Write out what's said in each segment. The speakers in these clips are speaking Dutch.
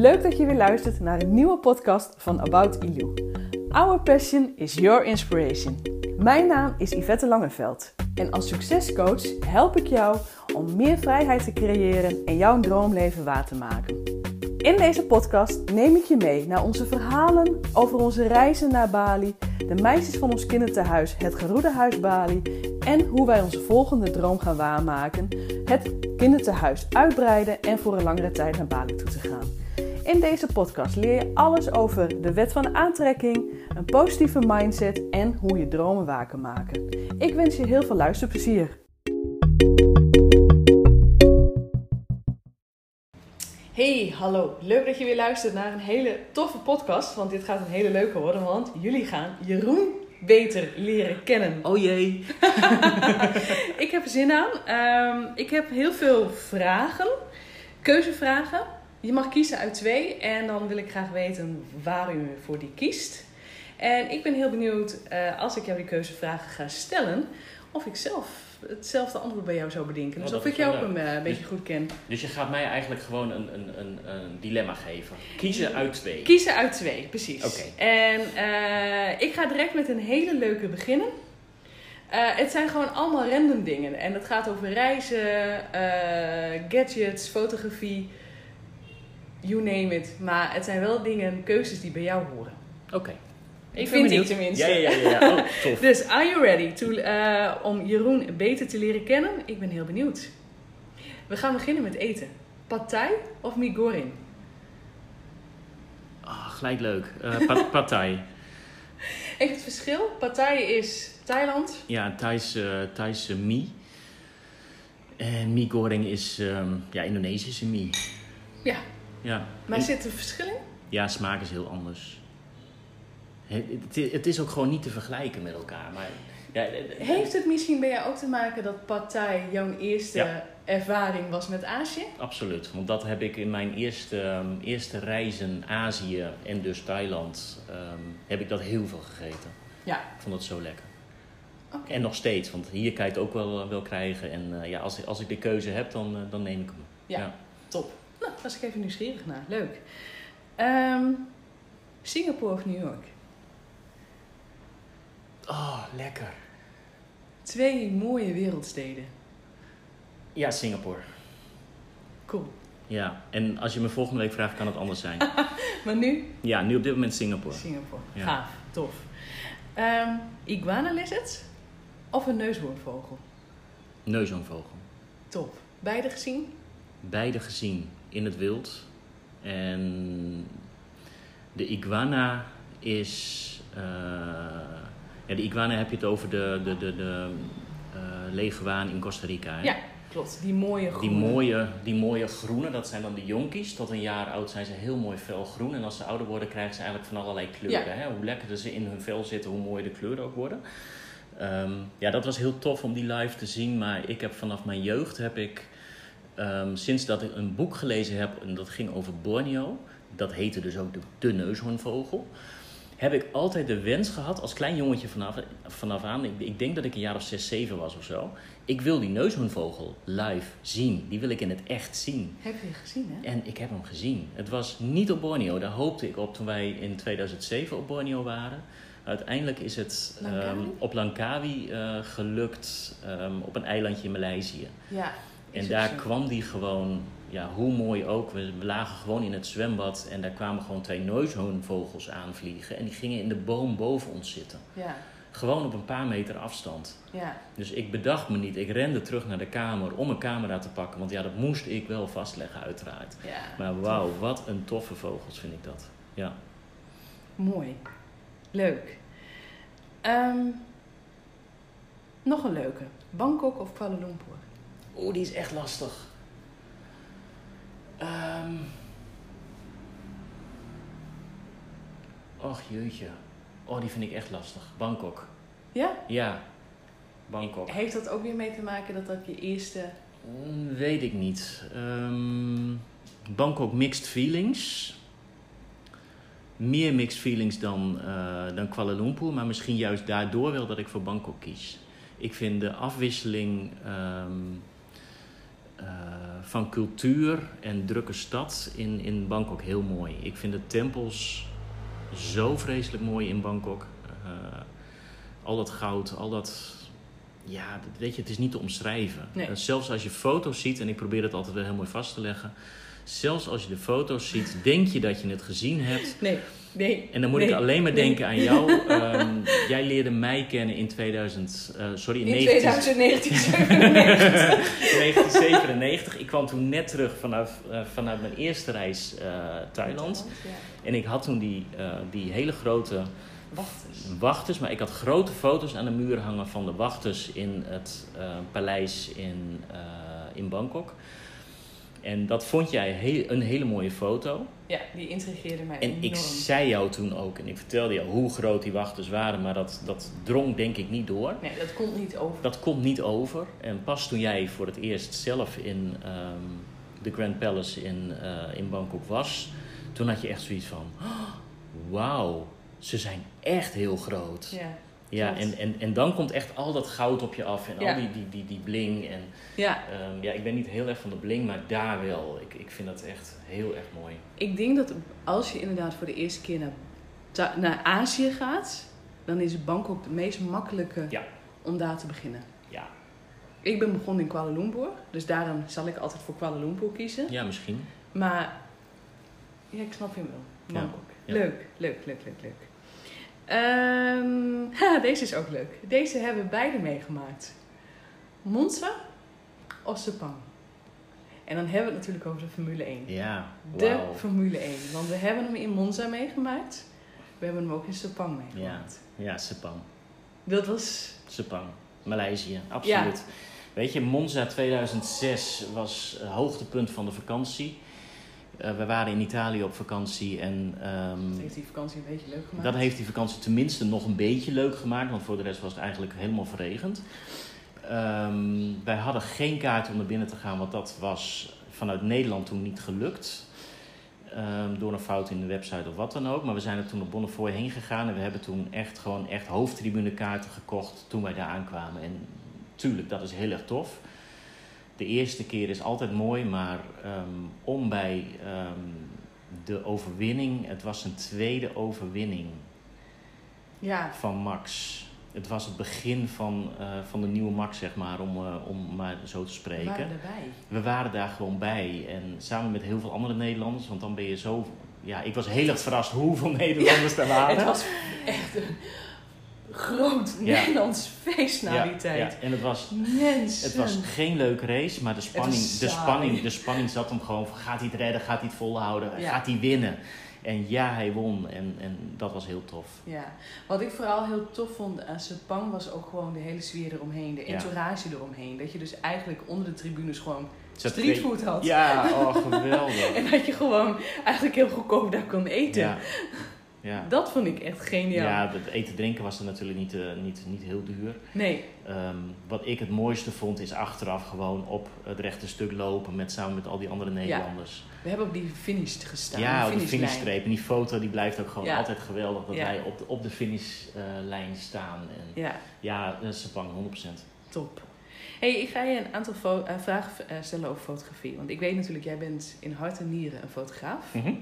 Leuk dat je weer luistert naar een nieuwe podcast van About Ilu. Our passion is your inspiration. Mijn naam is Yvette Langeveld en als succescoach help ik jou om meer vrijheid te creëren en jouw droomleven waar te maken. In deze podcast neem ik je mee naar onze verhalen over onze reizen naar Bali, de meisjes van ons kinderthuis, het Geroede Huis Bali en hoe wij onze volgende droom gaan waarmaken, het kinderthuis uitbreiden en voor een langere tijd naar Bali toe te gaan. In deze podcast leer je alles over de wet van aantrekking, een positieve mindset en hoe je dromen waar kan maken. Ik wens je heel veel luisterplezier. Hey, hallo. Leuk dat je weer luistert naar een hele toffe podcast. Want dit gaat een hele leuke worden, want jullie gaan Jeroen beter leren kennen. Oh jee. ik heb er zin aan. Ehm, ik heb heel veel vragen, keuzevragen. Je mag kiezen uit twee en dan wil ik graag weten waar u voor die kiest. En ik ben heel benieuwd, uh, als ik jou die keuzevragen ga stellen, of ik zelf hetzelfde antwoord bij jou zou bedenken. Dus Oh, of dat ik jou ook een eh, beetje goed ken. Dus je gaat mij eigenlijk gewoon een, een, een, een dilemma geven. Kiezen uit twee. Kiezen uit twee, precies. Oké. En eh, ik ga direct met een hele leuke beginnen. Eh, het zijn gewoon allemaal random dingen. En het gaat over reizen, eh, gadgets, fotografie, you name it. Maar het zijn wel dingen, keuzes die bij jou horen. Oké. Ik vind benieuwd. die tenminste. Ja, ja, ja. ja. Oh, tof. Dus, are you ready to, eh, om Jeroen beter te leren kennen? Ik ben heel benieuwd. We gaan beginnen met eten. Pad Thai of mee goreng? Ah, gelijk leuk. Eh pa- pad thai. Even het verschil. Pad Thai is Thailand. Ja, Thaise, Thaise mie. En mie goreng is ehm, ja, Indonesische mie. Ja, Ja. maar En- zit er verschil in? ja, smaak is heel anders. Het, is ook gewoon niet te vergelijken met elkaar. Maar, ja, eh, Heeft het misschien bij jou ook te maken dat Pad Thai jouw eerste Ja. ervaring was met Azië? Absoluut, want dat heb ik in mijn eerste, ehm, eerste reizen Azië en dus Thailand, ehm, heb ik dat heel veel gegeten. Ja. Ik vond het zo lekker. Oké. En nog steeds, want hier kan je het ook wel, wel krijgen. En eh, ja, als, als ik de keuze heb, dan, eh, dan neem ik hem. Ja. Top. Nou, daar was ik even nieuwsgierig naar. Leuk. Ehm, Singapore of New York? Oh, lekker. Twee mooie wereldsteden. Ja, Singapore. Cool. Ja, en als je me volgende week vraagt, kan het anders zijn. Maar nu ja, nu op dit moment Singapore. Singapore. Ja. Gaaf. Tof. Ehm iguana lizard of een neushoornvogel? Neushoornvogel. Top. Beide gezien? Beide gezien in het wild. En de iguana is. ja, de iguana heb je het over de, de, de, de leguaan in Costa Rica. Hè? Ja, klopt. Die mooie Die groene. mooie, die mooie groene, dat zijn dan de jonkies. Tot een jaar oud zijn ze heel mooi felgroen. En als ze ouder worden, krijgen ze eigenlijk van allerlei kleuren. Ja. Hè? Hoe lekkerder ze in hun vel zitten, hoe mooier de kleuren ook worden. Ehm, ja, dat was heel tof om die live te zien. Maar ik heb vanaf mijn jeugd heb ik, ehm, sinds dat ik een boek gelezen heb en dat ging over Borneo. Dat heette dus ook de, de neushoornvogel. Heb ik altijd de wens gehad, als klein jongetje vanaf, vanaf aan, ik, ik denk dat ik een jaar of 6, 7 was of zo. Ik wil die neushoornvogel live zien. Die wil ik in het echt zien. Heb je gezien, hè? En ik heb hem gezien. Het was niet op Borneo. Daar hoopte ik op toen wij in 2007 op Borneo waren. Uiteindelijk is het Langkawi? ehm, op Langkawi eh, gelukt, ehm, op een eilandje in Maleisië. Ja. En daar kwam die gewoon, ja, hoe mooi ook. We lagen gewoon in het zwembad en daar kwamen gewoon twee neushoornvogels aanvliegen. En die gingen in de boom boven ons zitten. Ja, Gewoon op een paar meter afstand. ja. Dus ik bedacht me niet. Ik rende terug naar de kamer om een camera te pakken. Want ja, dat moest ik wel vastleggen, uiteraard. ja. Maar wauw, wat een toffe vogels vind ik dat. Ja. Mooi. Leuk. Ehm, nog een leuke. Bangkok of Kuala Lumpur? Oeh, die is echt lastig. Ehm. Och jeetje. Oh, die vind ik echt lastig. Bangkok. Ja? Ja, Bangkok. Heeft dat ook weer mee te maken dat dat je eerste... Mm, Weet ik niet. Ehm, Bangkok mixed feelings. Meer mixed feelings dan, eh, dan Kuala Lumpur, maar misschien juist daardoor wel dat ik voor Bangkok kies. Ik vind de afwisseling ehm, eh, van cultuur en drukke stad in, in Bangkok heel mooi. Ik vind de tempels zo vreselijk mooi in Bangkok. Uh, al dat goud, al dat. Ja, weet je, het is niet te omschrijven. Nee. Uh, zelfs als je foto's ziet, en ik probeer het altijd wel heel mooi vast te leggen. Zelfs als je de foto's ziet, denk je dat je het gezien hebt. Nee, nee. En dan moet nee, ik alleen maar nee. denken aan jou. Um, jij leerde mij kennen in 2000, uh, sorry, in, In 19, 1997. 1997. Ik kwam toen net terug vanaf, uh, vanuit mijn eerste reis uh, Thailand. Ja. En ik had toen die, die hele grote Wachters. wachters. Maar ik had grote foto's aan de muur hangen van de wachters in het uh, paleis in, uh, in Bangkok. En dat vond jij heel, een hele mooie foto. Ja, die intrigeerde mij En enorm. ik zei jou toen ook, en ik vertelde jou hoe groot die wachters waren, maar dat, dat drong denk ik niet door. Nee, dat komt niet over. Dat komt niet over. En pas toen jij voor het eerst zelf in um, de Grand Palace in, uh, in Bangkok was, toen had je echt zoiets van, oh, wauw, ze zijn echt heel groot. Ja. Ja, en, en, en dan komt echt al dat goud op je af en Ja. al die, die, die, die bling. En, ja, um, ja, ik ben niet heel erg van de bling, maar daar wel. Ik, ik vind dat echt heel erg mooi. ik denk dat als je inderdaad voor de eerste keer naar, naar Azië gaat, dan is Bangkok de meest makkelijke Ja. om daar te beginnen. Ja, Ik ben begonnen in Kuala Lumpur, dus daarom zal ik altijd voor Kuala Lumpur kiezen. ja misschien. Maar ja, ik snap je wel. Bangkok. ja. Leuk, leuk, leuk, leuk, leuk. Ehm, ha, deze is ook leuk. Deze hebben we beide meegemaakt. Monza of Sepang? En dan hebben we het natuurlijk over de Formule 1. Ja, De. Formule 1. Want we hebben hem in Monza meegemaakt. We hebben hem ook in Sepang meegemaakt. Ja, Sepang. Dat was... Sepang. Maleisië, absoluut. Ja. Weet je, Monza 2006 was het hoogtepunt van de vakantie. Uh, we waren in Italië op vakantie en ehm, Dat heeft die vakantie een beetje leuk gemaakt. dat heeft die vakantie tenminste nog een beetje leuk gemaakt, want voor de rest was het eigenlijk helemaal verregend. Ehm, wij hadden geen kaart om naar binnen te gaan, want dat was vanuit Nederland toen niet gelukt. Ehm, door een fout in de website of wat dan ook. Maar we zijn er toen op Bonnefoy heen gegaan en we hebben toen echt gewoon echt hoofdtribune kaarten gekocht toen wij daar aankwamen. En tuurlijk, dat is heel erg tof. De eerste keer is altijd mooi, maar um, om bij um, de overwinning, het was een tweede overwinning Ja, van Max. Het was het begin van, uh, van de nieuwe Max, zeg maar, om, uh, om maar zo te spreken. we waren erbij. We waren daar gewoon bij. En samen met heel veel andere Nederlanders, want dan ben je zo... Ja, ik was heel erg verrast hoeveel Nederlanders ja, er waren. Het was echt een groot. Nederlands feest na die tijd. Ja, en het was, Mensen. het was geen leuke race, maar de spanning, de spanning, de spanning zat hem gewoon van gaat hij het redden, gaat hij het volhouden, gaat hij winnen. En ja, hij won en, en dat was heel tof. Ja, wat ik vooral heel tof vond aan Sepang was ook gewoon de hele sfeer eromheen, de Ja. entourage eromheen. Dat je dus eigenlijk onder de tribunes gewoon streetfood had. Ja, oh geweldig. En dat je gewoon eigenlijk heel goedkoop daar kon eten. Ja. Ja. Dat vond ik echt geniaal. Ja, het eten drinken was er natuurlijk niet, uh, niet, niet heel duur. Nee, Um, wat ik het mooiste vond is achteraf gewoon op het rechte stuk lopen met, samen met al die andere Nederlanders. we hebben op die finish gestaan. Ja, op de finishstreep. En die foto die blijft ook gewoon Ja. altijd geweldig dat Ja. wij op de, op de finishlijn staan. En Ja, ja, dat is Sepang, 100%. top. hey, ik ga je een aantal uh, vragen uh, stellen over fotografie. Want ik weet natuurlijk, jij bent in hart en nieren een fotograaf. Mhm.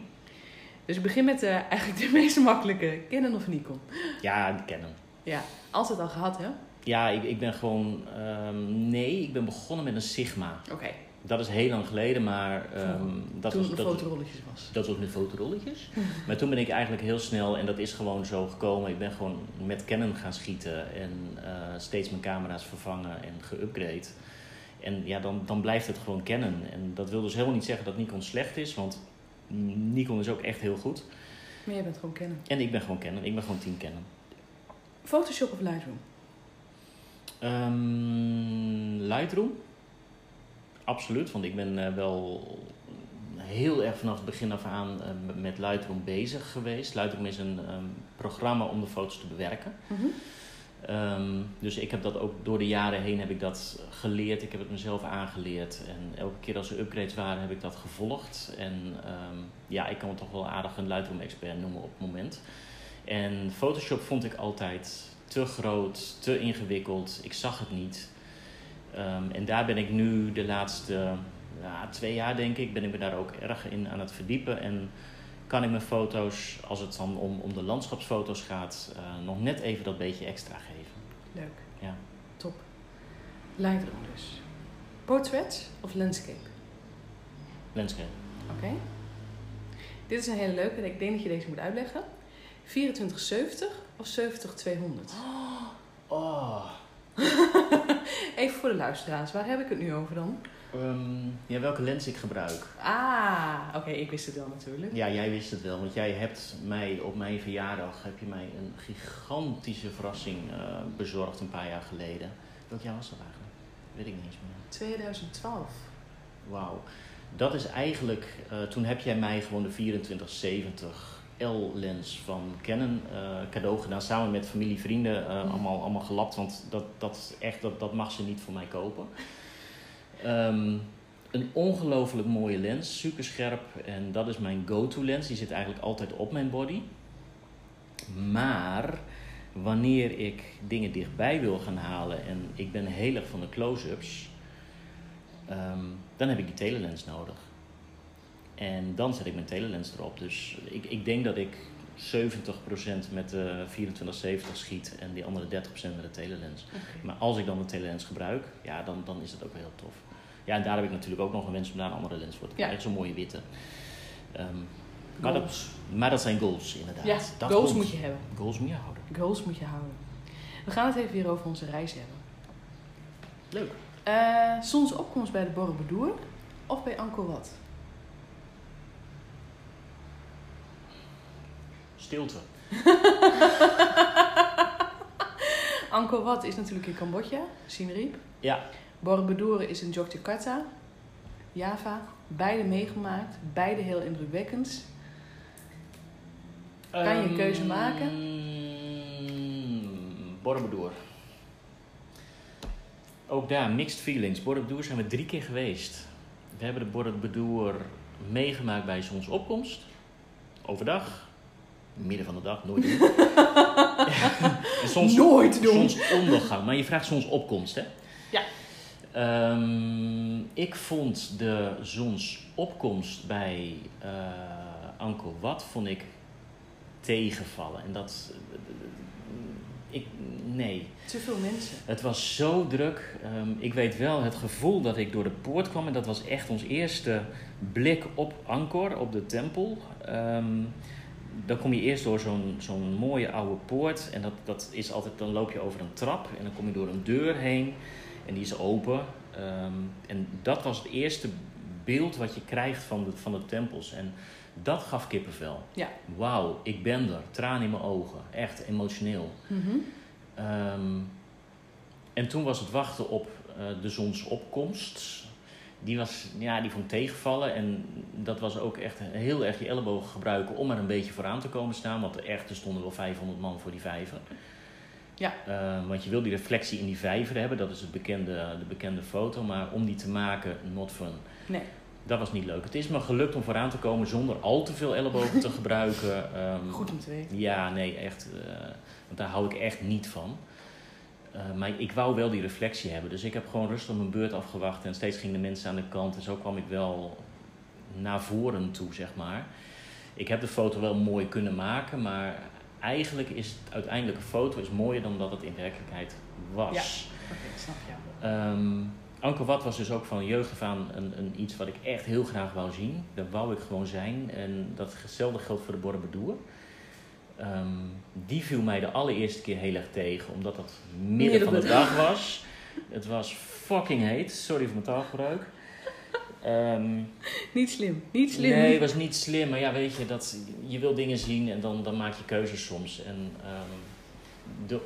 Dus ik begin met uh, eigenlijk de meest makkelijke. Canon of Nikon? Ja, kennen. Ja, altijd al gehad, hè? Ja, ik, ik ben gewoon... Um, nee, ik ben begonnen met een Sigma. Oké, okay. Dat is heel lang geleden, maar... Um, dat toen was, dat, fotorolletjes was. Dat was met fotorolletjes. maar toen ben ik eigenlijk heel snel, en dat is gewoon zo gekomen... Ik ben gewoon met Canon gaan schieten en uh, steeds mijn camera's vervangen en geüpgrade. En ja, dan, dan blijft het gewoon Canon. En dat wil dus helemaal niet zeggen dat Nikon slecht is, want Nikon is ook echt heel goed. Maar jij bent gewoon Canon. En ik ben gewoon Canon. Ik ben gewoon team Canon. Photoshop of Lightroom? Um, Lightroom. Absoluut, want ik ben uh, wel heel erg vanaf het begin af aan uh, met Lightroom bezig geweest. Lightroom is een um, programma om de foto's te bewerken. Mm -hmm. Um, dus ik heb dat ook door de jaren heen heb ik dat geleerd. Ik heb het mezelf aangeleerd. En elke keer als er upgrades waren, heb ik dat gevolgd. En um, ja, ik kan me toch wel aardig een Lightroom expert noemen op het moment. En Photoshop vond ik altijd te groot, te ingewikkeld. Ik zag het niet. Um, en daar ben ik nu de laatste ja, twee jaar denk ik, ben ik me daar ook erg in aan het verdiepen. En kan ik mijn foto's, als het dan om, om de landschapsfoto's gaat, uh, nog net even dat beetje extra geven. Leuk. Ja. Top. Lightroom dus. Portrait of landscape? Landscape. Oké. Dit is een hele leuke en ik denk dat je deze moet uitleggen. 2470 of 70200? Oh. Even voor de luisteraars, waar heb ik het nu over dan? Um, ja, welke lens ik gebruik. Ah, oké, ik wist het wel natuurlijk. Ja, jij wist het wel, want jij hebt mij op mijn verjaardag heb je mij een gigantische verrassing uh, bezorgd een paar jaar geleden. Welk jaar was dat eigenlijk? Weet ik niet eens meer. 2012. Wauw. Dat is eigenlijk, uh, toen heb jij mij gewoon de 2470 L-lens van Canon uh, cadeau gedaan. Samen met familie, vrienden, mm. allemaal, allemaal gelapt. Want dat, dat, echt, dat, dat mag ze niet voor mij kopen. Um, een ongelooflijk mooie lens, super scherp. En dat is mijn go-to lens. Die zit eigenlijk altijd op mijn body. Maar wanneer ik dingen dichtbij wil gaan halen en ik ben heel erg van de close-ups, um, dan heb ik die telelens nodig. En dan zet ik mijn telelens erop. Dus ik, ik denk dat ik 70% met de 2470 schiet en die andere 30% met de telelens. Okay. Maar als ik dan de telelens gebruik, ja, dan, dan is dat ook wel heel tof. Ja, en daar heb ik natuurlijk ook nog een wens om daar een andere lens voor te krijgen. Ja. Zo'n mooie witte. Um, maar, dat, maar dat zijn goals inderdaad. Ja, dat goals moet je hebben. Goals moet je houden. Goals moet je houden. We gaan het even weer over onze reis hebben. Leuk. Uh, zonsopkomst bij de Borobudur of bij Angkor Wat? Stilte. Angkor Wat is natuurlijk in Cambodja, Siem Reap. Ja. Borobudur is in Yogyakarta, Java. Beide meegemaakt, beide heel indrukwekkend. Kan je een keuze Ehm, maken? Borobudur. Ook daar, mixed feelings. Borobudur zijn we drie keer geweest. We hebben de Borobudur meegemaakt bij zonsopkomst. Overdag. Midden van de dag, nooit doen. en soms, Nooit doen. Soms ondergang. Maar je vraagt zonsopkomst, hè? Ehm, ik vond de zonsopkomst bij uh, Angkor Wat vond ik tegenvallen. En dat... Ik, nee. Te veel mensen. Het was zo druk. Um, ik weet wel het gevoel dat ik door de poort kwam. En dat was echt ons eerste blik op Angkor, op de tempel. Um, dan kom je eerst door zo'n zo'n mooie oude poort. En dat, dat is altijd, dan loop je over een trap. En dan kom je door een deur heen. En die is open. Um, en dat was het eerste beeld wat je krijgt van de, van de tempels. En dat gaf kippenvel. Ja. Wauw, ik ben er. Tranen in mijn ogen. Echt emotioneel. Mm -hmm. um, en toen was het wachten op uh, de zonsopkomst. Die, was, ja, die vond ik tegenvallen. En dat was ook echt heel erg je ellebogen gebruiken om er een beetje vooraan te komen staan. Want echt, er stonden wel 500 man voor die vijver. Ja. Uh, want je wil die reflectie in die vijver hebben. Dat is het bekende, de bekende foto. Maar om die te maken, not fun. Nee. Dat was niet leuk. Het is me gelukt om vooraan te komen zonder al te veel ellebogen te gebruiken. Um, Goed om te weten. Ja, nee, echt. Uh, want daar hou ik echt niet van. Uh, maar ik wou wel die reflectie hebben. Dus ik heb gewoon rustig mijn beurt afgewacht. En steeds gingen de mensen aan de kant. En zo kwam ik wel naar voren toe, zeg maar. Ik heb de foto wel mooi kunnen maken. Maar eigenlijk is het uiteindelijke foto is mooier dan dat het in werkelijkheid was. Ja, oké, okay, snap je. Um, Angkor Wat was dus ook van jeugd af aan een, een, iets wat ik echt heel graag wou zien. Dat wou ik gewoon zijn. En datzelfde geldt voor de Borobudur. Um, die viel mij de allereerste keer heel erg tegen, omdat het midden van de dag was. Het was fucking heet. Sorry voor mijn taalgebruik. Um, niet slim, niet slim. Nee, het was niet slim. Maar ja, weet je, dat, je wil dingen zien en dan, dan maak je keuzes soms. En um, de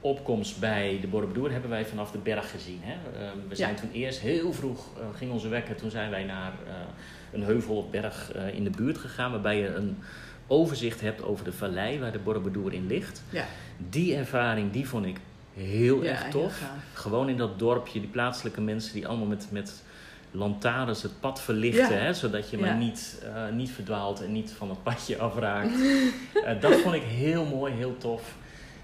opkomst bij de Borobudur hebben wij vanaf de berg gezien. Hè? Uh, we zijn Ja. toen eerst heel vroeg, uh, ging onze wekker, toen zijn wij naar uh, een heuvel of berg uh, in de buurt gegaan, waarbij je een overzicht hebt over de vallei waar de Borobudur in ligt. Ja. Die ervaring, die vond ik heel Ja, erg tof. Gewoon in dat dorpje, die plaatselijke mensen die allemaal met, met lantaarns het pad verlichten, Ja. hè, zodat je Ja. maar niet, uh, niet verdwaalt en niet van het padje afraakt. uh, dat vond ik heel mooi, heel tof.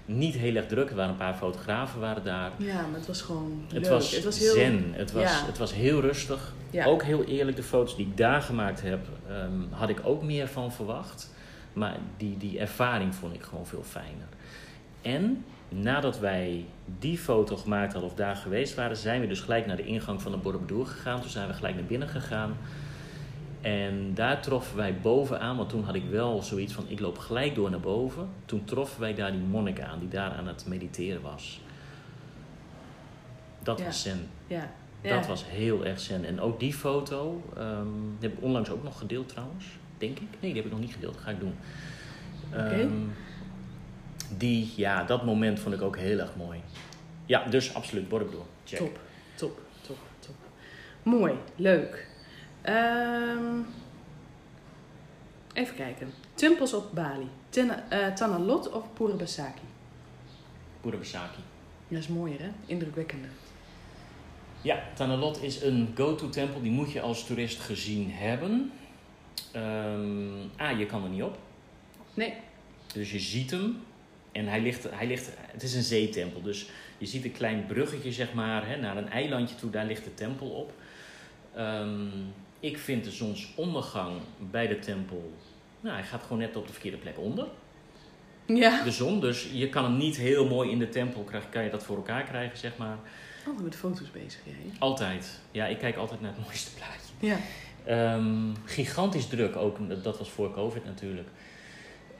niet heel erg druk. Er waren een paar fotografen waren daar. Ja, maar het was gewoon Het leuk. was, het was heel... zen. Het was, Ja. het was heel rustig. Ja. Ook heel eerlijk, de foto's die ik daar gemaakt heb, ehm, had ik ook meer van verwacht. Maar die, die ervaring vond ik gewoon veel fijner. En nadat wij die foto gemaakt hadden of daar geweest waren, zijn we dus gelijk naar de ingang van de Borobudur gegaan. Toen zijn we gelijk naar binnen gegaan. En daar troffen wij bovenaan, want toen had ik wel zoiets van: ik loop gelijk door naar boven. Toen troffen wij daar die monnik aan, die daar aan het mediteren was. Dat Ja. was zen. Ja. Dat was heel erg zen. En ook die foto, ehm, die heb ik onlangs ook nog gedeeld trouwens. Denk ik. Nee, die heb ik nog niet gedeeld. Dat ga ik doen. Oké. Ehm, die, ja, dat moment vond ik ook heel erg mooi. Ja, dus absoluut. Borobudur. Check. Top, top, top, top. Mooi, leuk. Ehm, even kijken. Tempels op Bali. Tena, eh, Tanalot of Pura Basaki? Pura Basaki. Dat is mooier, hè? Indrukwekkender. Ja, Tanalot is een go-to tempel. Die moet je als toerist gezien hebben. Ehm ah, je kan er niet op. Nee. Dus je ziet hem. En hij ligt, hij ligt, het is een zeetempel. Dus je ziet een klein bruggetje zeg maar, hè, naar een eilandje toe. Daar ligt de tempel op. Ehm, ik vind de zonsondergang bij de tempel... Nou, hij gaat gewoon net op de verkeerde plek onder. Ja. De zon. Dus je kan hem niet heel mooi in de tempel krijgen. Kan je dat voor elkaar krijgen, zeg maar. Altijd met foto's bezig, jij. Altijd. Ja, ik kijk altijd naar het mooiste plaatje. Ja. Ehm, gigantisch druk, ook dat was voor COVID natuurlijk.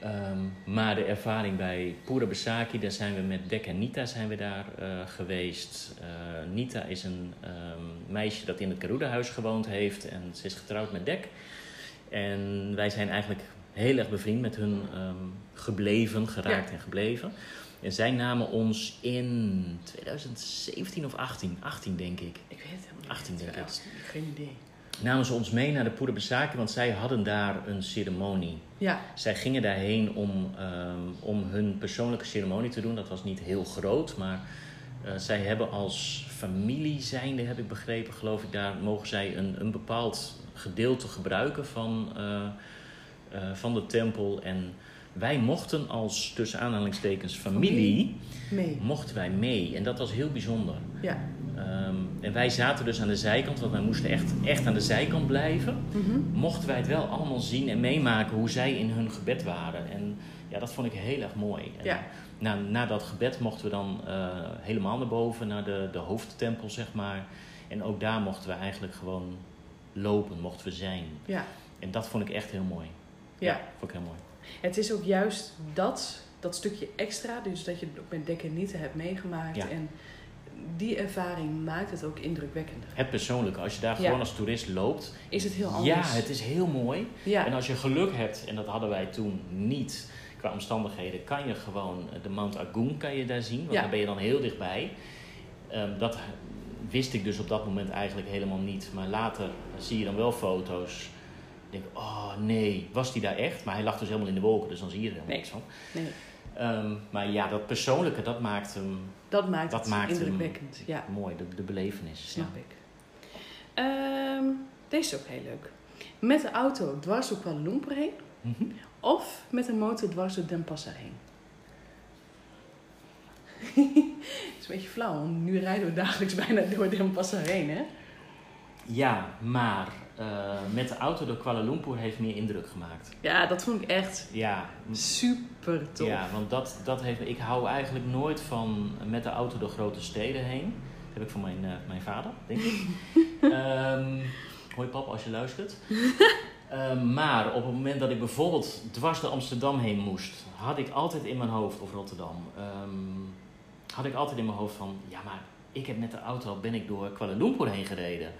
Ehm, maar de ervaring bij Pura Besaki, daar zijn we met Dek en Nita zijn we daar eh, geweest. Eh, Nita is een ehm, meisje dat in het Garuda-huis gewoond heeft en ze is getrouwd met Dek. En wij zijn eigenlijk heel erg bevriend met hun ehm, gebleven, geraakt en gebleven. En zij namen ons in 2017 of 18, 18 denk ik. Ik weet het helemaal niet. 18 denk ik. Geen idee. Namen ze ons mee naar de Besaki, want zij hadden daar een ceremonie. Ja. Zij gingen daarheen om, ehm, om hun persoonlijke ceremonie te doen. Dat was niet heel groot, maar eh, zij hebben als familie zijnde, heb ik begrepen, geloof ik, daar mogen zij een, een bepaald gedeelte gebruiken van, eh, eh, van de tempel. En wij mochten als, tussen aanhalingstekens, familie, Mee. mochten wij mee. En dat was heel bijzonder. Ja. Ehm, en wij zaten dus aan de zijkant, want wij moesten echt, echt aan de zijkant blijven. Mhm. Mochten wij het wel allemaal zien en meemaken hoe zij in hun gebed waren. En ja, dat vond ik heel erg mooi. En Ja. na, na dat gebed mochten we dan eh, helemaal naar boven, naar de, de hoofdtempel, zeg maar. En ook daar mochten we eigenlijk gewoon lopen, mochten we zijn. Ja. En dat vond ik echt heel mooi. Ja. vond ik heel mooi. Het is ook juist dat, dat stukje extra, dus dat je het ook met Dekken niet hebt meegemaakt. Ja. En die ervaring maakt het ook indrukwekkender. Het persoonlijke, als je daar Ja. gewoon als toerist loopt. Is het heel anders? Ja, het is heel mooi. Ja. En als je geluk hebt, en dat hadden wij toen niet qua omstandigheden, kan je gewoon de Mount Agung kan je daar zien. Want Ja. daar ben je dan heel dichtbij. Ehm, dat wist ik dus op dat moment eigenlijk helemaal niet. Maar later zie je dan wel foto's. Ik denk, oh nee, was die daar echt? Maar hij lag dus helemaal in de wolken, dus dan zie je er helemaal Nee. niks van. Nee, Ehm, maar ja, dat persoonlijke, dat maakt hem dat maakt Dat het maakt hem- indrukwekkend. Ja, mooi, de, de belevenis. snap ja. ik. Ehm, deze is ook heel leuk. Met de auto dwars door Kuala Lumpur heen Mhm. of met een motor dwars door Den Passer heen. Het is een beetje flauw, want nu rijden we dagelijks bijna door Den Passer heen, hè? Ja, maar eh, met de auto door Kuala Lumpur heeft meer indruk gemaakt. Ja, dat vond ik echt Ja, super tof. Ja, want dat, dat heeft, ik hou eigenlijk nooit van met de auto door grote steden heen. Dat heb ik van mijn, eh, mijn vader, denk ik. Ehm hoi pap, als je luistert. Ehm, maar op het moment dat ik bijvoorbeeld dwars door Amsterdam heen moest, had ik altijd in mijn hoofd, of Rotterdam, ehm, had ik altijd in mijn hoofd van, ja maar ik heb met de auto, ben ik door Kuala Lumpur heen gereden.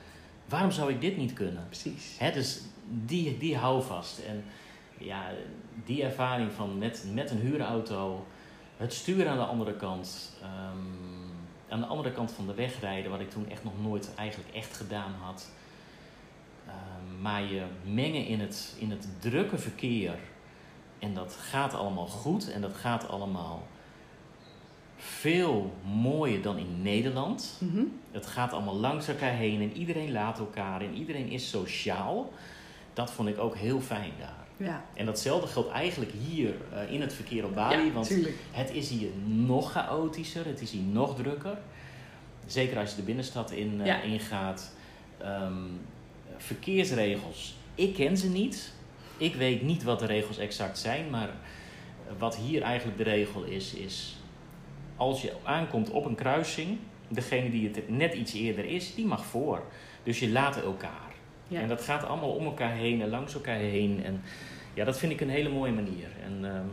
Waarom zou ik dit niet kunnen? Precies. Hè, dus die, die houvast. En ja, die ervaring van met, met een huurauto, het stuur aan de andere kant, ehm, aan de andere kant van de weg rijden, wat ik toen echt nog nooit eigenlijk echt gedaan had. Ehm, maar je mengen in het, in het drukke verkeer en dat gaat allemaal goed en dat gaat allemaal veel mooier dan in Nederland. Mhm. Het gaat allemaal langs elkaar heen en iedereen laat elkaar en iedereen is sociaal. Dat vond ik ook heel fijn daar. Ja, En datzelfde geldt eigenlijk hier eh, in het verkeer op Bali. ja want tuurlijk. het is hier nog chaotischer, het is hier nog drukker. Zeker als je de binnenstad in, eh, Ja. ingaat. Ehm, verkeersregels, ik ken ze niet. Ik weet niet wat de regels exact zijn, maar wat hier eigenlijk de regel is, is als je aankomt op een kruising, degene die het net iets eerder is, die mag voor. Dus je laat elkaar. Ja. En dat gaat allemaal om elkaar heen en langs elkaar heen. En ja, dat vind ik een hele mooie manier. En ehm,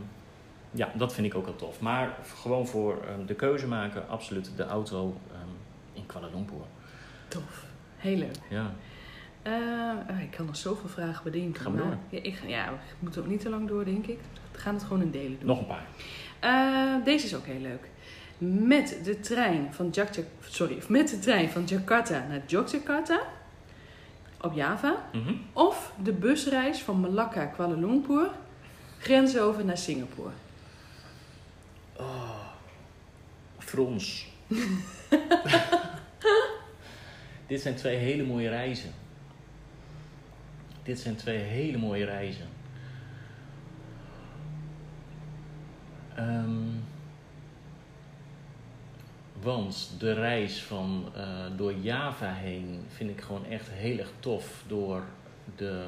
ja, dat vind ik ook wel tof. Maar gewoon voor ehm, de keuze maken, absoluut de auto ehm, in Kuala Lumpur. Tof. Heel leuk. Ja, oh, ik kan nog zoveel vragen bedenken. Ga maar maar ja, ik, ja, ik moet ook niet te lang door, denk ik. We gaan het gewoon in delen doen. nog een paar. Eh, deze is ook heel leuk. Met de trein van Jakarta, sorry, met de trein van Jakarta naar Yogyakarta op Java. Mhm. Of de busreis van Malakka, Kuala Lumpur, grens over naar Singapore. Frons. Dit zijn twee hele mooie reizen. Dit zijn twee hele mooie reizen. Ehm, want de reis van eh, door Java heen vind ik gewoon echt heel erg tof. Door de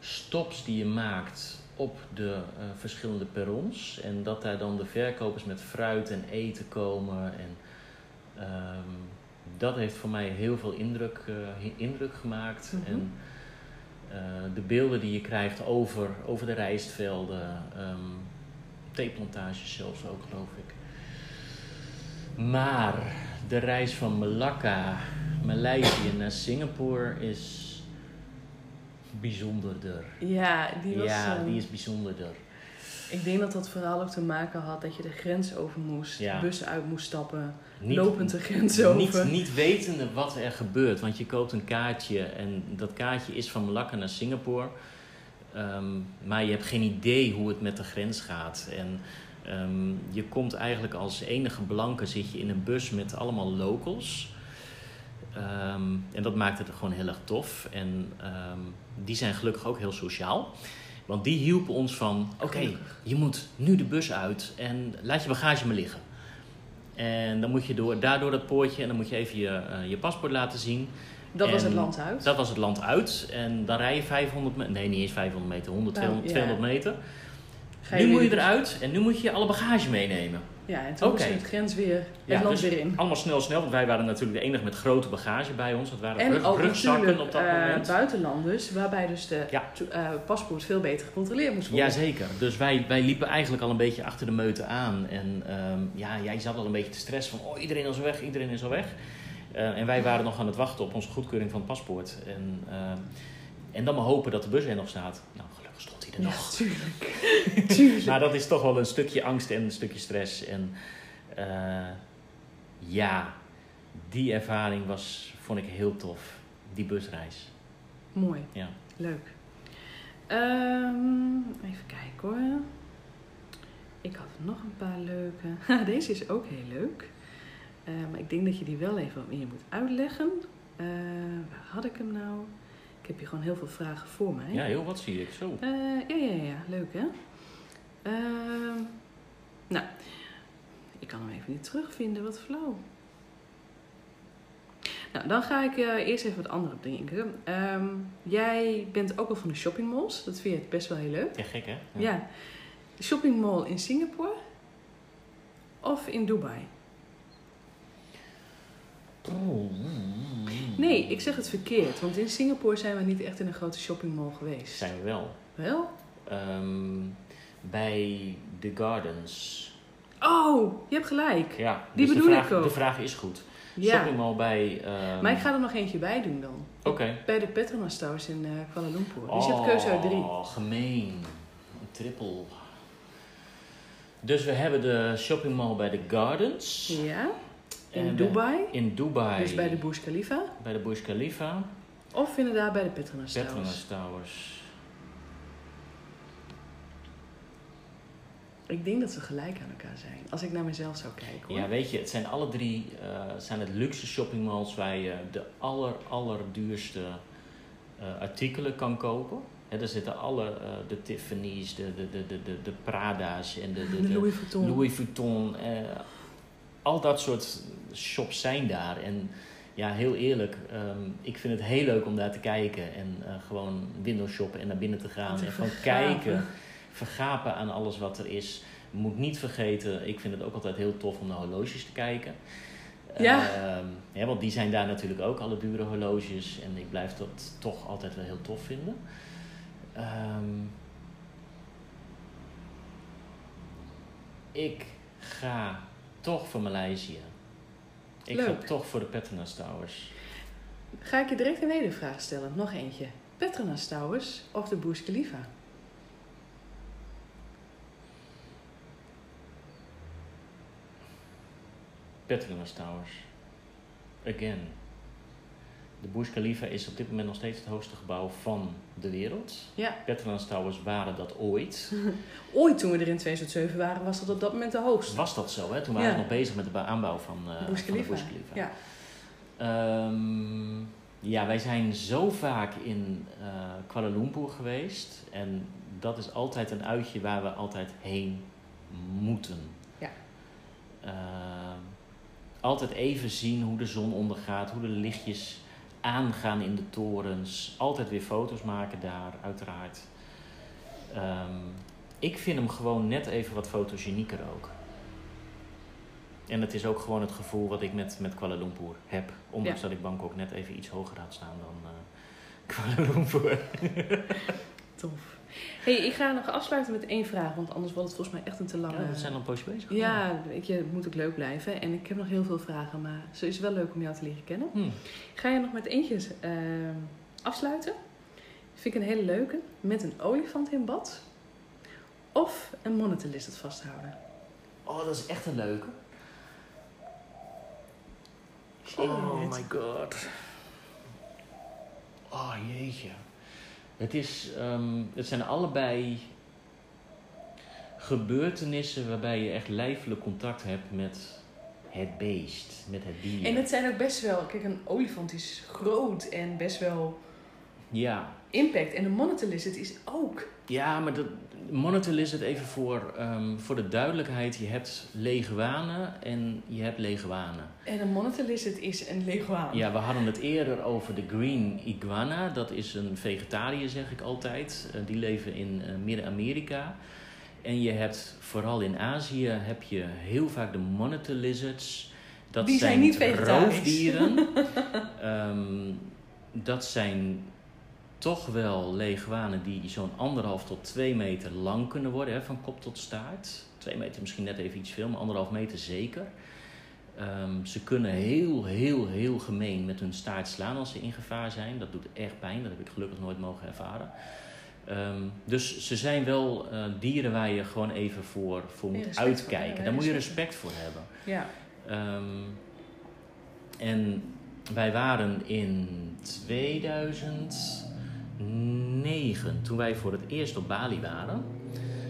stops die je maakt op de eh, verschillende perrons. En dat daar dan de verkopers met fruit en eten komen. En ehm, dat heeft voor mij heel veel indruk, eh, indruk gemaakt. Mhm. En de beelden die je krijgt over, over de rijstvelden, ehm theeplantages zelfs ook, geloof ik. Maar de reis van Malakka, Maleisië naar Singapore is bijzonderder. Ja, die was. ja, die is bijzonderder. Ik denk dat dat vooral ook te maken had dat je de grens over moest, Ja. bussen uit moest stappen, Niet, lopend de grens over. niet, niet wetende wat er gebeurt, want je koopt een kaartje en dat kaartje is van Malakka naar Singapore. Ehm, maar je hebt geen idee hoe het met de grens gaat. En ehm, je komt eigenlijk als enige blanke zit je in een bus met allemaal locals. Ehm, en dat maakt het gewoon heel erg tof. En ehm, die zijn gelukkig ook heel sociaal. Want die hielpen ons van, oké, je moet nu de bus uit en laat je bagage maar liggen. En dan moet je door, daardoor dat poortje en dan moet je even je, eh, je paspoort laten zien. Dat was het land uit. Dat was het land uit. En dan rij je 500 meter, nee niet eens 500 meter, 100, Nou, 200, ja. 200 meter. Ga nu moet je eruit en nu moet je alle bagage meenemen. Ja, en toen je het grens weer, het Ja, land dus weer in. Allemaal snel, snel, want wij waren natuurlijk de enige met grote bagage bij ons. Dat waren En ook rugzakken op dat moment. buitenlanders, waarbij dus de Ja. eh, paspoort veel beter gecontroleerd moest worden. Jazeker. Dus wij, wij liepen eigenlijk al een beetje achter de meute aan. En ehm, ja, jij zat al een beetje te stressen van, oh, iedereen is al weg, iedereen is al weg. Eh, en wij waren nog aan het wachten op onze goedkeuring van het paspoort. En, ehm, en dan maar hopen dat de bus er nog staat. Nou, stond hij er Ja, nog. tuurlijk. tuurlijk. Maar dat is toch wel een stukje angst en een stukje stress. En eh, ja, die ervaring was, vond ik heel tof. Die busreis. Mooi, Ja. leuk. Ehm, even kijken hoor. Ik had nog een paar leuke. Deze is ook heel leuk. Eh, maar ik denk dat je die wel even wat meer moet uitleggen. Eh, waar had ik hem nou? Heb hier gewoon heel veel vragen voor mij. ja, heel wat zie ik. Zo. Eh, ja, ja, ja, leuk hè? Ehm, nou, ik kan hem even niet terugvinden, wat flauw. Nou, dan ga ik eh, eerst even wat andere denken. Ehm, jij bent ook wel van de shoppingmalls, dat vind je best wel heel leuk. Ja, gek hè? Ja. Shoppingmall in Singapore of in Dubai? Oeh. Nee, ik zeg het verkeerd, want in Singapore zijn we niet echt in een grote shoppingmall geweest. Zijn we wel. Wel? Ehm, bij The Gardens. Oh, je hebt gelijk. Ja, Die dus bedoel vraag, ik ook. De vraag is goed. Ja, Shoppingmall bij... ehm, maar ik ga er nog eentje bij doen dan. Oké. Bij de Petronas Towers in eh, Kuala Lumpur. Dus je hebt keuze uit drie. Oh, gemeen. Een triple. Dus we hebben de shoppingmall bij The Gardens. Ja. In En Dubai. In Dubai. Dus bij de Burj Khalifa. bij de Burj Khalifa. Of inderdaad bij de Petronas Towers. Petronas Towers. Ik denk dat ze gelijk aan elkaar zijn. Als ik naar mezelf zou kijken hoor. Ja, weet je, het zijn alle drie eh, zijn het luxe shoppingmalls waar je de aller, allerduurste eh, artikelen kan kopen. Hè, daar zitten alle, eh, de Tiffany's, de, de, de, de, de, de Prada's en de, de, De de Louis Vuitton. Louis Vuitton. Al dat soort shops zijn daar. En ja, heel eerlijk, ehm, ik vind het heel leuk om daar te kijken. En eh, gewoon window shoppen en naar binnen te gaan. Te en gewoon kijken, vergapen aan alles wat er is. Moet niet vergeten, ik vind het ook altijd heel tof om naar horloges te kijken. Ja. Ehm, ja, want die zijn daar natuurlijk ook, alle dure horloges. En ik blijf dat toch altijd wel heel tof vinden. Ehm, ik ga toch voor Maleisië. Ik Leuk. ga toch voor de Petronas Towers. Ga ik je direct een wedervraag stellen. Nog eentje. Petronas Towers of de Burj Khalifa? Petronas Towers. Again. De Burj Khalifa is op dit moment nog steeds het hoogste gebouw van de wereld. Ja. Petronas Towers waren dat ooit. Ooit toen we er in 2007 waren, was dat op dat moment de hoogste. Was dat zo, hè? Toen waren we nog bezig met de aanbouw van, eh Burj van de. Burj Khalifa. Ja. Ehm, ja, wij zijn zo vaak in eh, Kuala Lumpur geweest. En dat is altijd een uitje waar we altijd heen moeten. Ja. Ehm, altijd even zien hoe de zon ondergaat, hoe de lichtjes aangaan in de torens. Altijd weer foto's maken daar, uiteraard. Ehm, ik vind hem gewoon net even wat fotogenieker ook. En het is ook gewoon het gevoel wat ik met, met Kuala Lumpur heb. Ondanks Ja. dat ik Bangkok net even iets hoger had staan dan eh, Kuala Lumpur. Tof. hey, ik ga nog afsluiten met één vraag, want anders wordt het volgens mij echt een te lange... Ja, we zijn al een poosje bezig. Ja, je, het moet ook leuk blijven. En ik heb nog heel veel vragen, maar ze is wel leuk om jou te leren kennen. Hm. Ga je nog met eentje eh, afsluiten? Vind ik een hele leuke. Met een olifant in bad. Of een monitor lizard vasthouden. Oh, dat is echt een leuke. Shit. Oh my god. Oh jeetje. Het, is, ehm, het zijn allebei gebeurtenissen waarbij je echt lijfelijk contact hebt met het beest, met het dier. En het zijn ook best wel... Kijk, een olifant is groot en best wel Ja, impact. En een lizard is ook... ja maar dat, monitor lizard even voor, ehm, voor de duidelijkheid. Je hebt leguanen en je hebt leguanen. En een monitor lizard is een leguaan. Ja, we hadden het eerder over de green iguana. Dat is een vegetariër, zeg ik altijd. Eh, die leven in eh, Midden-Amerika. En je hebt vooral in Azië heb je heel vaak de monitor lizards. Dat Die zijn niet vegetarisch. roofdieren. Ehm, dat zijn toch wel leguanen die zo'n anderhalf tot twee meter lang kunnen worden, hè, van kop tot staart. Twee meter misschien net even iets veel, maar anderhalf meter zeker. Ehm, ze kunnen heel, heel, heel gemeen met hun staart slaan als ze in gevaar zijn. Dat doet echt pijn, dat heb ik gelukkig nooit mogen ervaren. Ehm, dus ze zijn wel eh, dieren waar je gewoon even voor, voor moet voor, uitkijken. ja, Daar moet je respect. voor hebben. Ja. Ehm, en wij waren in 2009, toen wij voor het eerst op Bali waren,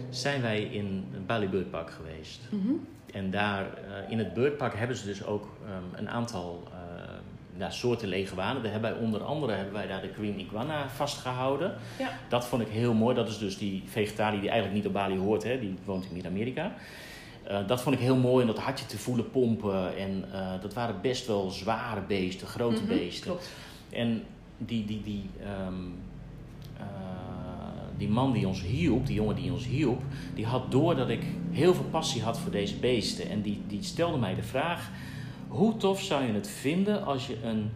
zijn wij in het Bali Bird Park geweest. Mhm. En daar eh, in het Birdpark hebben ze dus ook ehm, een aantal eh, ja, soorten leguanen. Daar hebben wij onder andere hebben wij daar de Green Iguana vastgehouden. Ja. Dat vond ik heel mooi. Dat is dus die vegetariër die eigenlijk niet op Bali hoort. Hè. Die woont in Midden-Amerika. Eh, dat vond ik heel mooi. En dat had je te voelen pompen. En dat waren best wel zware beesten, grote Mhm, beesten. Klopt. En die, die, die, ehm, eh, die man die ons hielp, die jongen die ons hielp, die had door dat ik heel veel passie had voor deze beesten. En die, die stelde mij de vraag: hoe tof zou je het vinden als je een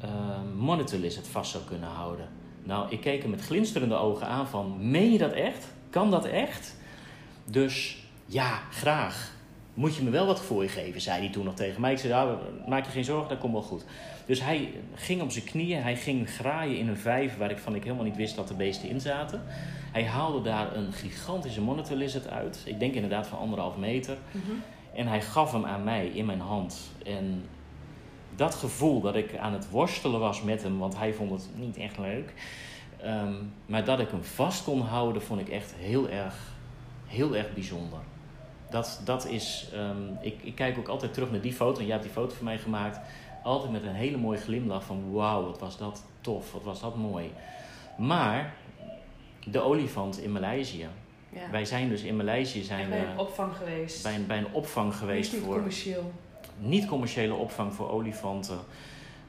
eh monitor lizard vast zou kunnen houden? Nou, ik keek hem met glinsterende ogen aan van, meen je dat echt? Kan dat echt? Dus ja, graag. Moet je me wel wat voor je geven, zei hij toen nog tegen mij. Ik zei, ja, maak je geen zorgen, dat komt wel goed. Dus hij ging op zijn knieën, hij ging graaien in een vijver waar ik van ik helemaal niet wist dat er beesten in zaten. Hij haalde daar een gigantische monitor lizard uit. Ik denk inderdaad van anderhalf meter. Mhm. En hij gaf hem aan mij in mijn hand. En dat gevoel dat ik aan het worstelen was met hem, want hij vond het niet echt leuk. ehm, maar dat ik hem vast kon houden, vond ik echt heel erg, heel erg bijzonder. Dat, dat is, ehm, ik, ik kijk ook altijd terug naar die foto. En jij hebt die foto voor mij gemaakt. Altijd met een hele mooie glimlach van wauw, wat was dat tof, wat was dat mooi. Maar de olifant in Maleisië. Ja. Wij zijn dus in Maleisië zijn bij we een opvang geweest. bij, een, bij een opvang geweest niet voor commercieel. niet-commerciële opvang voor olifanten.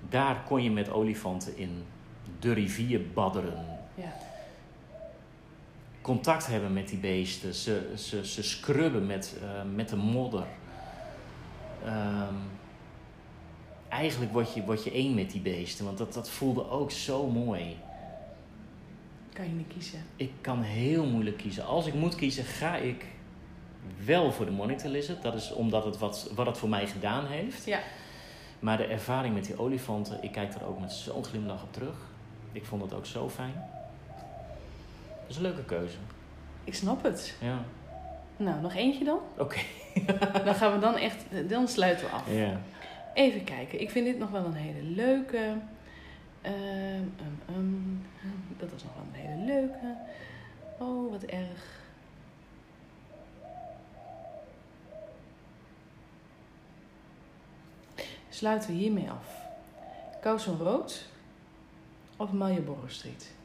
Daar kon je met olifanten in de rivier badderen. Ja. Contact hebben met die beesten. Ze, ze, ze scrubben met, eh, met de modder. Ehm, eigenlijk word je, word je één met die beesten. Want dat, dat voelde ook zo mooi. Kan je niet kiezen. Ik kan heel moeilijk kiezen. Als ik moet kiezen, ga ik wel voor de monitor lizard. Dat is omdat het wat, wat het voor mij gedaan heeft. Ja. Maar de ervaring met die olifanten, ik kijk daar ook met zo'n glimlach op terug. Ik vond het ook zo fijn. Dat is een leuke keuze. Ik snap het. Ja. Nou, nog eentje dan? Oké. Dan gaan we dan echt, dan sluiten we af. Ja. Even kijken. Ik vind dit nog wel een hele leuke. Ehm, ehm, ehm, dat was nog wel een hele leuke. Oh, wat erg. Sluiten we hiermee af. Kousen Rood of Marlborough Street?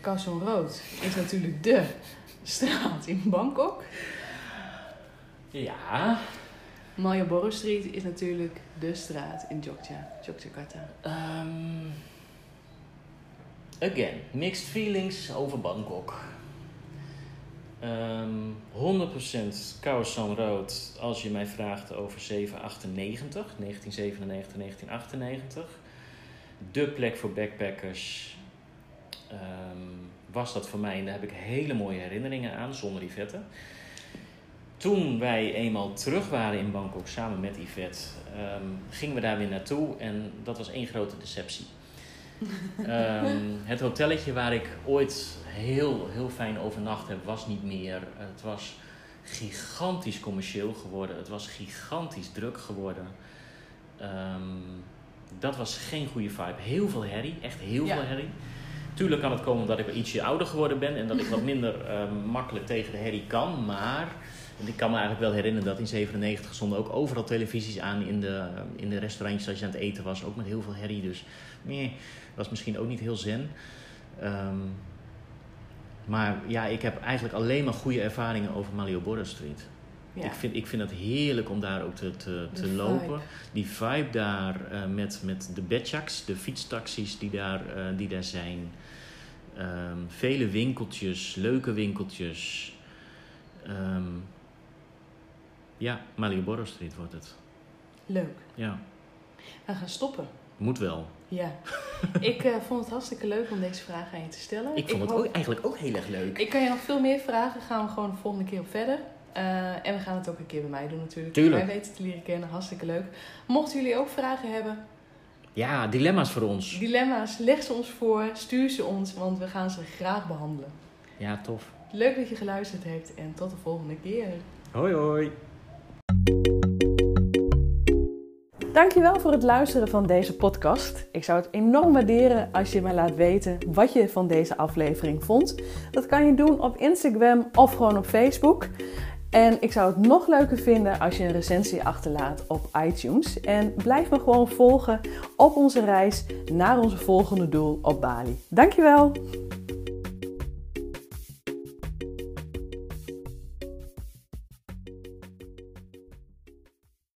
Kousen Road is natuurlijk de straat in Bangkok. Ja. Marlborough Street is natuurlijk de straat in Jogja, Yogyakarta. Ehm, again, mixed feelings over Bangkok. Ehm 100% Khao San Road als je mij vraagt over 798, 1997, 1998. De plek voor backpackers ehm, was dat voor mij en daar heb ik hele mooie herinneringen aan zonder Yvette. Toen wij eenmaal terug waren in Bangkok samen met Yvette, ehm, gingen we daar weer naartoe en dat was één grote deceptie. Ehm, het hotelletje waar ik ooit heel, heel fijn overnacht heb, was niet meer. Het was gigantisch commercieel geworden. Het was gigantisch druk geworden. Dat was geen goede vibe. Heel veel herrie, echt heel Ja. veel herrie. Tuurlijk kan het komen omdat ik wel ietsje ouder geworden ben en dat ik wat minder ehm, makkelijk tegen de herrie kan. Maar ik kan me eigenlijk wel herinneren dat in 97 stonden ook overal televisies aan in de, in de restaurantjes als je aan het eten was. Ook met heel veel herrie. Dus nee, was misschien ook niet heel zen. Ehm, maar ja, ik heb eigenlijk alleen maar goede ervaringen over Malioboro Street. Ja. Ik, vind, ik vind het heerlijk om daar ook te, te, lopen. Die vibe daar eh, met, met de bedjaks, de fietstaxis die daar, eh, die daar zijn. Ehm, vele winkeltjes, leuke winkeltjes. Ehm, ja, Malioboro Street wordt het. Leuk. Ja, We gaan stoppen. moet wel. Ja. ik eh, vond het hartstikke leuk om deze vraag aan je te stellen. Ik vond het hoop- ook, eigenlijk ook heel erg leuk. Ik kan je nog veel meer vragen. Gaan we gewoon de volgende keer op verder. Eh, en we gaan het ook een keer bij mij doen natuurlijk. Tuurlijk. Wij weten te leren kennen. Hartstikke leuk. Mochten jullie ook vragen hebben, Ja, dilemma's voor ons. dilemma's, leg ze ons voor. Stuur ze ons, want we gaan ze graag behandelen. Ja, tof. Leuk dat je geluisterd hebt en tot de volgende keer. Hoi hoi. Dankjewel voor het luisteren van deze podcast. Ik zou het enorm waarderen als je me laat weten wat je van deze aflevering vond. Dat kan je doen op Instagram of gewoon op Facebook. En ik zou het nog leuker vinden als je een recensie achterlaat op iTunes. En blijf me gewoon volgen op onze reis naar onze volgende doel op Bali. Dankjewel!